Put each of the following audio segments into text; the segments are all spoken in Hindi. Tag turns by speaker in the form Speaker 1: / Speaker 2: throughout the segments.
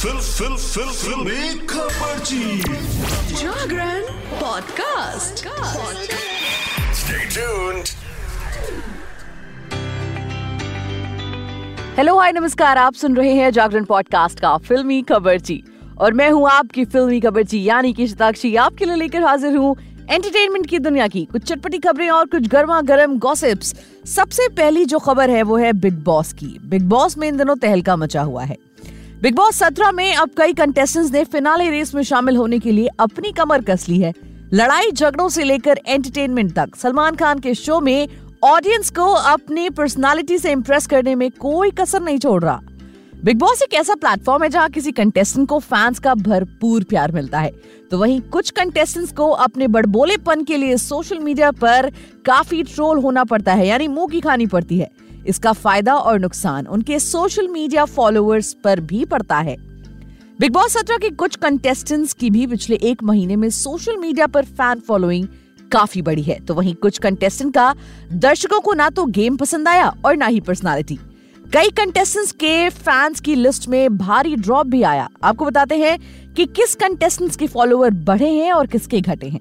Speaker 1: फिल फिल फिल फिल। खबरची
Speaker 2: Jagran podcast.
Speaker 1: Stay tuned.
Speaker 3: Hello hi नमस्कार। आप सुन रहे हैं जागरण पॉडकास्ट का फिल्मी खबरची। और मैं हूँ आपकी फिल्मी खबरची यानी कि शताक्षी। आपके लिए लेकर हाजिर हूँ एंटरटेनमेंट की दुनिया की कुछ चटपटी खबरें और कुछ गर्मा गर्म गॉसिप्स सबसे पहली जो खबर है वो है बिग बॉस की। बिग बॉस में इन दिनों तहलका मचा हुआ है। बिग बॉस सत्रह में अब कई कंटेस्टेंट्स ने फिनाले रेस में शामिल होने के लिए अपनी कमर कस ली है। लड़ाई झगड़ों से लेकर एंटरटेनमेंट तक, सलमान खान के शो में ऑडियंस को अपनी पर्सनालिटी से इम्प्रेस करने में कोई कसर नहीं छोड़ रहा। बिग बॉस एक ऐसा प्लेटफॉर्म है जहाँ किसी कंटेस्टेंट को फैंस का भरपूर प्यार मिलता है। तो वहीं कुछ कंटेस्टेंट्स को अपने बड़बोलेपन के लिए सोशल मीडिया पर काफ़ी ट्रोल होना पड़ता है, यानी मुँह की खानी पड़ती है। इसका फ़ायदा और नुकसान उनके सोशल मीडिया फॉलोअर्स पर भी पड़ता है। बिग बॉस सत्रह के कुछ कंटेस्टेंट्स की भी पिछले एक महीने में सोशल मीडिया पर फ़ैन फॉलोइंग काफ़ी बड़ी है। तो वहीं कुछ कंटेस्टेंट का दर्शकों को ना तो गेम पसंद आया और ना ही पर्सनालिटी कई कंटेस्टेंट्स के फैंस की लिस्ट में भारी ड्रॉप भी आया। आपको बताते हैं कि किस कंटेस्टेंट्स के फॉलोअर बढ़े हैं और किसके घटे हैं।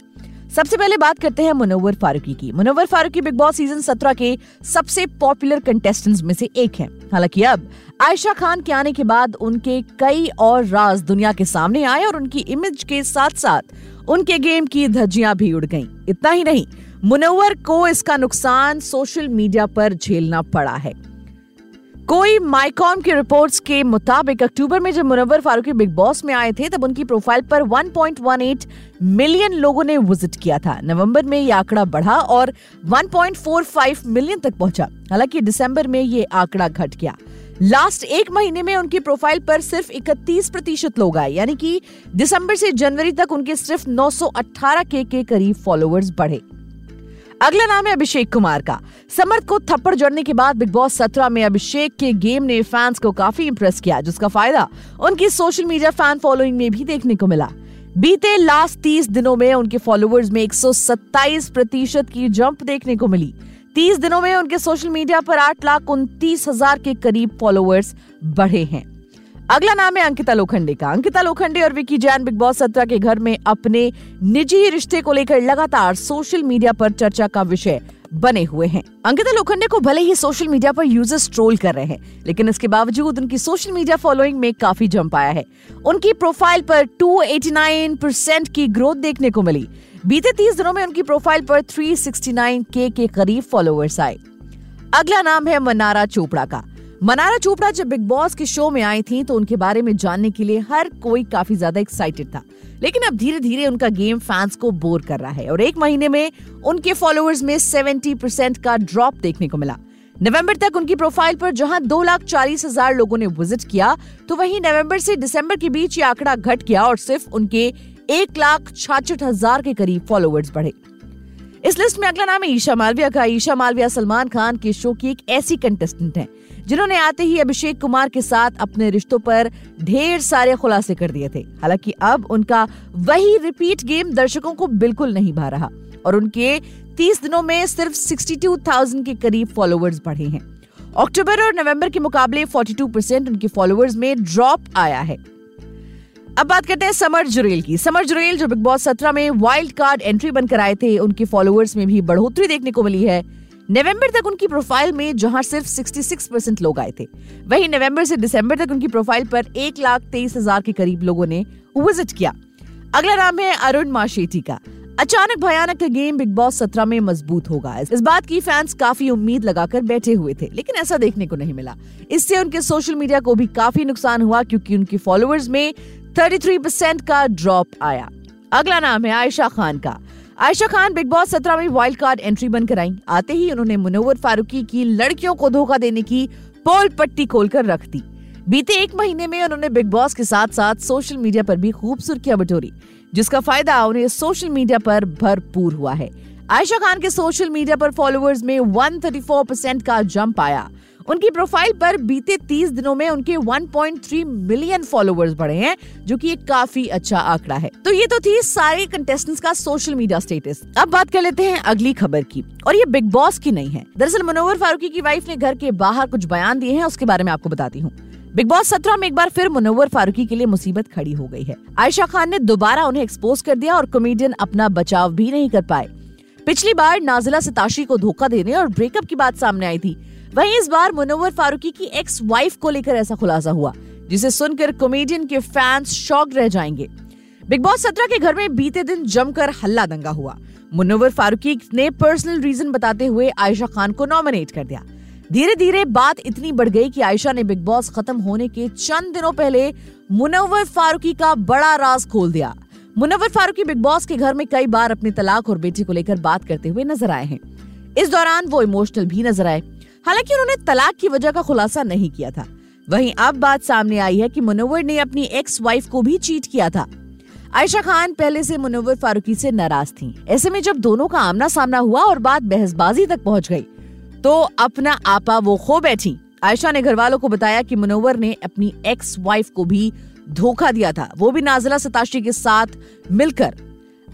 Speaker 3: सबसे पहले बात करते हैं मुनव्वर फारूकी की। Munawar Faruqui Bigg Boss season 17 के सबसे पॉपुलर कंटेस्टेंट्स में से एक हैं। हालाँकि अब आयशा खान के आने के बाद उनके कई और राज दुनिया के सामने आए और उनकी इमेज के साथ साथ उनके गेम की धज्जियाँ भी उड़ गईं। इतना ही नहीं मुनव्वर को इसका नुकसान सोशल मीडिया पर झेलना पड़ा है। कोई माइकॉम की रिपोर्ट्स के मुताबिक अक्टूबर में जब मुनव्वर फारूकी बिग बॉस में आए थे, तब उनकी प्रोफ़ाइल पर 1.18 मिलियन लोगों ने विज़िट किया था। नवंबर में ये आंकड़ा बढ़ा और 1.45 मिलियन तक पहुँचा। हालाँकि दिसंबर में ये आंकड़ा घट गया। लास्ट एक महीने में उनकी प्रोफ़ाइल पर सिर्फ़ 31 प्रतिशत लोग आए। यानी कि दिसंबर से जनवरी तक उनके सिर्फ़ 918 के के करीब फॉलोअर्स बढ़े। अगला नाम है अभिषेक कुमार का। समर्थ को थप्पड़ जड़ने के बाद बिग बॉस सत्रह में अभिषेक के गेम ने फैंस को काफ़ी इंप्रेस किया, जिसका फ़ायदा उनकी सोशल मीडिया फ़ैन फॉलोइंग में भी देखने को मिला। बीते लास्ट तीस दिनों में उनके फॉलोअर्स में 127 प्रतिशत की जंप देखने को मिली। तीस दिनों में उनके सोशल मीडिया पर आठ लाख उनतीस हज़ार के करीब फॉलोअर्स बढ़े हैं। अगला नाम है अंकिता लोखंडे का। अंकिता लोखंडे और विकी जैन बिग बॉस सत्रह के घर में अपने निजी रिश्ते को लेकर लगातार सोशल मीडिया पर चर्चा का विषय बने हुए हैं। अंकिता लोखंडे को भले ही सोशल मीडिया पर यूज़र्स ट्रोल कर रहे हैं, लेकिन इसके बावजूद उनकी सोशल मीडिया फॉलोइंग में काफ़ी जंप आया है। उनकी प्रोफ़ाइल पर 289 परसेंट की ग्रोथ देखने को मिली। बीते 30 दिनों में उनकी प्रोफ़ाइल पर 369 के के करीब फॉलोअर्स आए। अगला नाम है मनारा चोपड़ा का। मनारा चोपड़ा जब बिग बॉस के शो में आई थी तो उनके बारे में जानने के लिए हर कोई काफ़ी ज़्यादा एक्साइटेड था। लेकिन अब धीरे धीरे उनका गेम फैंस को बोर कर रहा है और एक महीने में उनके फॉलोअर्स में 70 परसेंट का ड्रॉप देखने को मिला। नवंबर तक उनकी प्रोफ़ाइल पर जहाँ दो लाख चालीस हज़ार लोगों ने विज़िट किया तो वहीं नवंबर से दिसंबर के बीच ये आंकड़ा घट गया और सिर्फ़ उनके एक लाख छाछठ हज़ार के करीब फॉलोअर्स बढ़े। इस लिस्ट में अगला नाम है ईशा मालविया का। ईशा मालविया सलमान खान के शो की एक ऐसी कंटेस्टेंट है। जिन्होंने आते ही अभिषेक कुमार के साथ अपने रिश्तों पर ढेर सारे खुलासे कर दिए थे। हालाँकि अब उनका वही रिपीट गेम दर्शकों को बिल्कुल नहीं भा रहा और उनके 30 दिनों में सिर्फ़ 62,000 के करीब फॉलोअर्स बढ़े हैं। अक्टूबर और नवंबर के मुकाबले 42 परसेंट उनके फॉलोअर्स में ड्रॉप आया है। अब बात करते हैं समर जुरेल की। समर जुरेल जो बिग बॉस सत्रह में वाइल्ड कार्ड एंट्री बनकर आए थे उनके फॉलोअर्स में भी बढ़ोतरी देखने को मिली है। नवंबर तक उनकी प्रोफ़ाइल में जहाँ सिर्फ़ 66 परसेंट लोग आए थे, वहीं नवंबर से दिसंबर तक उनकी प्रोफ़ाइल पर एक लाख तेईस हज़ार के करीब लोगों ने विज़िट किया। अगला नाम है अरुण माशेटी का। अचानक भयानक गेम बिग बॉस सत्रह में मज़बूत होगा इस बात की फैंस काफ़ी उम्मीद लगाकर बैठे हुए थे, लेकिन ऐसा देखने को नहीं मिला। इससे उनके सोशल मीडिया को भी काफ़ी नुकसान हुआ, क्योंकि उनके फॉलोअर्स में 33 परसेंट का ड्रॉप आया। अगला नाम है आयशा खान का। आयशा खान बिग बॉस सत्रह में वाइल्ड कार्ड एंट्री बनकर आई। आते ही उन्होंने मुनव्वर फारूकी की लड़कियों को धोखा देने की पोल पट्टी खोलकर रख दी। बीते एक महीने में उन्होंने बिग बॉस के साथ साथ सोशल मीडिया पर भी खूब सुर्खियाँ बटोरी, जिसका फ़ायदा उन्हें सोशल मीडिया पर भरपूर हुआ है। आयशा खान के सोशल मीडिया पर फॉलोअर्स में 134 परसेंट का जंप आया। उनकी प्रोफ़ाइल पर बीते 30 दिनों में उनके 1.3 मिलियन फॉलोअर्स बढ़े हैं, जो कि एक काफ़ी अच्छा आंकड़ा है। तो ये तो थी सारे कंटेस्टेंट्स का सोशल मीडिया स्टेटस अब बात कर लेते हैं अगली खबर की। और ये बिग बॉस की नहीं है। दरअसल मनोहर फारूकी की वाइफ ने घर के बाहर कुछ बयान दिए हैं, उसके बारे में आपको बताती हूँ। बिग बॉस सत्रह में एक बार फिर मुनव्वर फारूकी के लिए मुसीबत खड़ी हो गई है। आयशा खान ने दोबारा उन्हें एक्सपोज कर दिया और कॉमेडियन अपना बचाव भी नहीं कर पाए। पिछली बार नाजिला सिताशी को धोखा देने और ब्रेकअप की बात सामने आई थी। वहीं इस बार मुनव्वर फारूकी की एक्स वाइफ को लेकर ऐसा खुलासा हुआ, जिसे सुनकर कॉमेडियन के फैंस शॉक रह जाएँगे। बिग बॉस सत्रह के घर में बीते दिन जमकर हल्ला दंगा हुआ। मुनव्वर फारूकी ने पर्सनल रीजन बताते हुए आयशा खान को नॉमिनेट कर दिया। धीरे धीरे बात इतनी बढ़ गई कि आयशा ने बिग बॉस खत्म होने के चंद दिनों पहले मुनव्वर फारूकी का बड़ा राज खोल दिया। मुनव्वर फारूकी बिग बॉस के घर में कई बार अपने तलाक और बेटी को लेकर बात करते हुए नज़र आए हैं। इस दौरान वो इमोशनल भी नज़र आए। हालाँकि उन्होंने तलाक की वजह का खुलासा नहीं किया था। वहीं अब बात सामने आई है कि मुनव्वर ने अपनी एक्स वाइफ को भी चीट किया था। आयशा खान पहले से मुनव्वर फारूकी से नाराज़ थी। ऐसे में जब दोनों का आमना सामना हुआ और बात बहसबाजी तक पहुँच गई तो अपना आपा वो खो बैठी। आयशा ने घर वालों को बताया कि मुनव्वर ने अपनी एक्स वाइफ को भी धोखा दिया था। वो भी नाजिला सताशी के साथ मिलकर।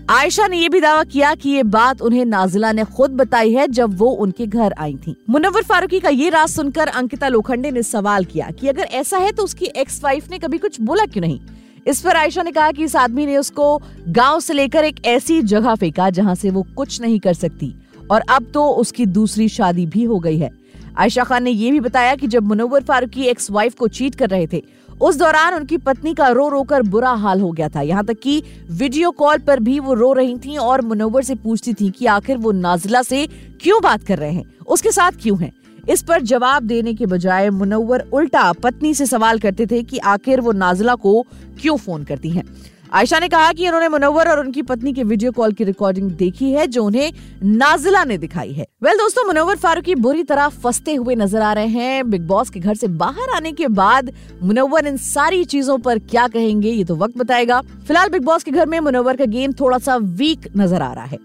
Speaker 3: आयशा ने यह भी दावा किया कि ये बात उन्हें नाजिला ने खुद बताई है जब वो उनके घर आई थी। मुनव्वर फारूकी का ये राज सुनकर अंकिता लोखंडे ने सवाल किया कि अगर ऐसा है तो उसकी एक्स वाइफ ने कभी कुछ बोला क्यों नहीं? इस पर आयशा ने कहा कि इस आदमी ने उसको गाँव से लेकर एक ऐसी जगह फेंका जहाँ से वो कुछ नहीं कर सकती। और अब तो उसकी दूसरी शादी भी हो गई है। आयशा खान ने यह भी बताया कि जब मुनव्वर फारूकी एक्स वाइफ को चीट कर रहे थे, उस दौरान उनकी पत्नी का रो रो कर बुरा हाल हो गया था। यहाँ तक कि वीडियो कॉल पर भी वो रो रही थी और मुनव्वर से पूछती थी कि आखिर वो नाजिला से क्यों बात कर रहे हैं? उसके साथ क्यों हैं? इस पर जवाब देने के बजाय मुनव्वर उल्टा पत्नी से सवाल करते थे कि आखिर वो नाजिला को क्यों फ़ोन करती हैं? आयशा ने कहा कि उन्होंने मुनव्वर और उनकी पत्नी के वीडियो कॉल की रिकॉर्डिंग देखी है, जो उन्हें नाजिला ने दिखाई है। वेल दोस्तों मुनव्वर फारूकी बुरी तरह फंसते हुए नज़र आ रहे हैं। बिग बॉस के घर से बाहर आने के बाद मुनव्वर इन सारी चीज़ों पर क्या कहेंगे, ये तो वक्त बताएगा। फ़िलहाल बिग बॉस के घर में मुनव्वर का गेम थोड़ा सा वीक नज़र आ रहा है।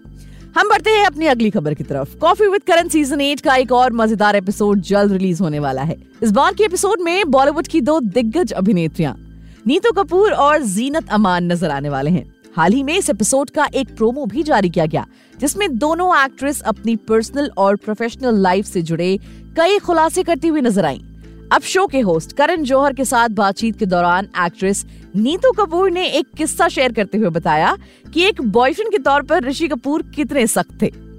Speaker 3: हम बढ़ते हैं अपनी अगली खबर की तरफ़। Coffee with Karan season eight का एक और मज़ेदार एपिसोड जल्द रिलीज़ होने वाला है। इस बार के एपिसोड में बॉलीवुड की दो दिग्गज अभिनेत्रियाँ। नीतू कपूर और जीनत अमान नज़र आने वाले हैं हाल ही में इस एपिसोड का एक प्रोमो भी जारी किया गया, जिसमें दोनों एक्ट्रेस अपनी पर्सनल और प्रोफेशनल लाइफ से जुड़े कई खुलासे करती हुई नज़र आईं। अब शो के होस्ट करण जौहर के साथ बातचीत के दौरान एक्ट्रेस नीतू कपूर ने एक किस्सा शेयर करते हुए बताया कि एक बॉयफ्रेंड के तौर पर ऋषि कपूर कितने सख्त थे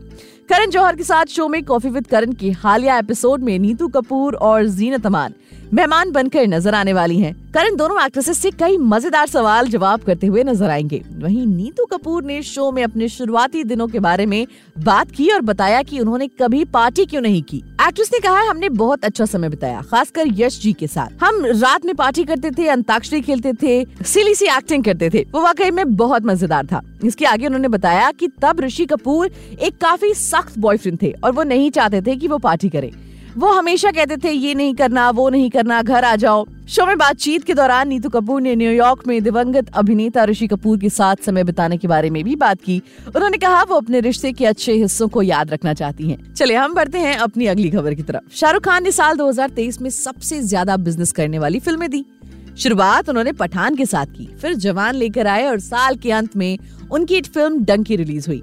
Speaker 3: करण जौहर के साथ शो में कॉफ़ी विद करण की हालिया एपिसोड में नीतू कपूर और जीनत अमान मेहमान बनकर नज़र आने वाली हैं। करण दोनों एक्ट्रेसेस से कई मज़ेदार सवाल जवाब करते हुए नज़र आएँगे। वहीं नीतू कपूर ने शो में अपने शुरुआती दिनों के बारे में बात की और बताया कि उन्होंने कभी पार्टी क्यों नहीं की। एक्ट्रेस ने कहा, हमने बहुत अच्छा समय बिताया, खासकर यश जी के साथ। हम रात में पार्टी करते थे, अंताक्षरी खेलते थे, सिली सी एक्टिंग करते थे। वो वाकई में बहुत मज़ेदार था। इसके आगे उन्होंने बताया कि तब ऋषि कपूर एक काफ़ी सख्त बॉयफ्रेंड थे और वो नहीं चाहते थे कि वो पार्टी करे। वो हमेशा कहते थे, ये नहीं करना, वो नहीं करना, घर आ जाओ। शो में बातचीत के दौरान नीतू कपूर ने न्यूयॉर्क में दिवंगत अभिनेता ऋषि कपूर के साथ समय बिताने के बारे में भी बात की। उन्होंने कहा, वो अपने रिश्ते के अच्छे हिस्सों को याद रखना चाहती हैं। चलिए, हम बढ़ते हैं अपनी अगली खबर की तरफ़। शाहरुख खान ने साल 2023 में सबसे ज़्यादा बिज़नेस करने वाली फ़िल्में दी। शुरुआत उन्होंने पठान के साथ की, फिर जवान लेकर आए और साल के अंत में उनकी एक फ़िल्म डंकी रिलीज़ हुई।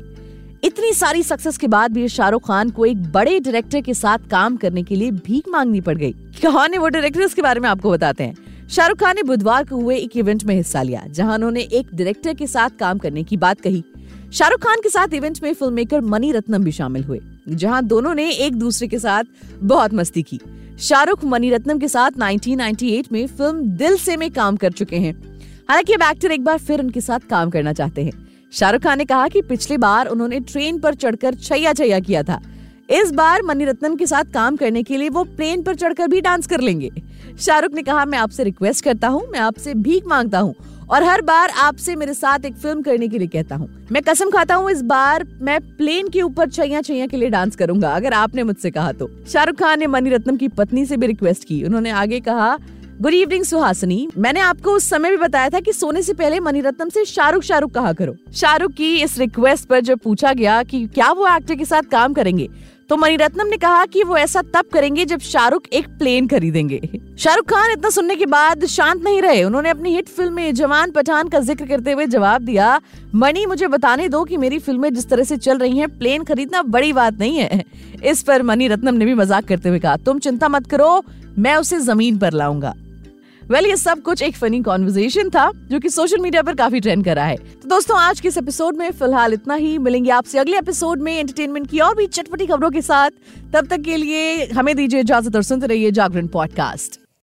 Speaker 3: इतनी सारी सक्सेस के बाद भी शाहरुख खान को एक बड़े डायरेक्टर के साथ काम करने के लिए भीख मांगनी पड़ गई। कौन है वो डायरेक्टर इसके बारे में आपको बताते हैं। शाहरुख खान ने बुधवार को हुए एक इवेंट में हिस्सा लिया, जहाँ उन्होंने एक डायरेक्टर के साथ काम करने की बात कही। शाहरुख खान के साथ इवेंट में फ़िल्म मेकर मनी रत्नम भी शामिल हुए, जहाँ दोनों ने एक दूसरे के साथ बहुत मस्ती की। शाहरुख मनी रत्नम के साथ 1998 में फ़िल्म दिल से में काम कर चुके हैं। हालाँकि अब एक्टर एक बार फिर उनके साथ काम करना चाहते हैं। शाहरुख खान ने कहा कि पिछली बार उन्होंने ट्रेन पर चढ़कर छैया छैया किया था। इस बार मनीरत्नम के साथ काम करने के लिए वो प्लेन पर चढ़कर भी डांस कर लेंगे। शाहरुख ने कहा, मैं आपसे रिक्वेस्ट करता हूँ, मैं आपसे भीख माँगता हूँ और हर बार आपसे मेरे साथ एक फ़िल्म करने के लिए कहता हूँ। मैं कसम खाता हूँ, इस बार मैं प्लेन के ऊपर छैया छैया के लिए डांस करूँगा, अगर आपने मुझसे कहा तो। शाहरुख खान ने मनीरत्नम की पत्नी से भी रिक्वेस्ट की। उन्होंने आगे कहा गुड इवनिंग सुहासनी। मैंने आपको उस समय भी बताया था कि सोने से पहले मनीरत्नम से शाहरुख शाहरुख कहा करो। शाहरुख की इस रिक्वेस्ट पर जब पूछा गया कि क्या वो एक्टर के साथ काम करेंगे तो मणिरत्नम ने कहा कि वो ऐसा तब करेंगे जब शाहरुख एक प्लेन खरीदेंगे। शाहरुख खान इतना सुनने के बाद शांत नहीं रहे। उन्होंने अपनी हिट फ़िल्म जवान पठान का ज़िक्र करते हुए जवाब दिया, मणि, मुझे बताने दो कि मेरी फ़िल्में जिस तरह से चल रही हैं प्लेन खरीदना बड़ी बात नहीं है। इस पर मणि रत्नम ने भी मज़ाक करते हुए कहा, तुम चिंता मत करो, मैं उसे ज़मीन पर लाऊँगा। वेल ये सब कुछ एक फनी कॉन्वर्जेशन था, जो कि सोशल मीडिया पर काफ़ी ट्रेंड करा है। तो दोस्तों, आज के इस एपिसोड में फ़िलहाल इतना ही। मिलेंगे आपसे अगले एपिसोड में एंटरटेनमेंट की और भी चटपटी खबरों के साथ। तब तक के लिए हमें दीजिए इजाज़त और सुनते रहिए जागरण पॉडकास्ट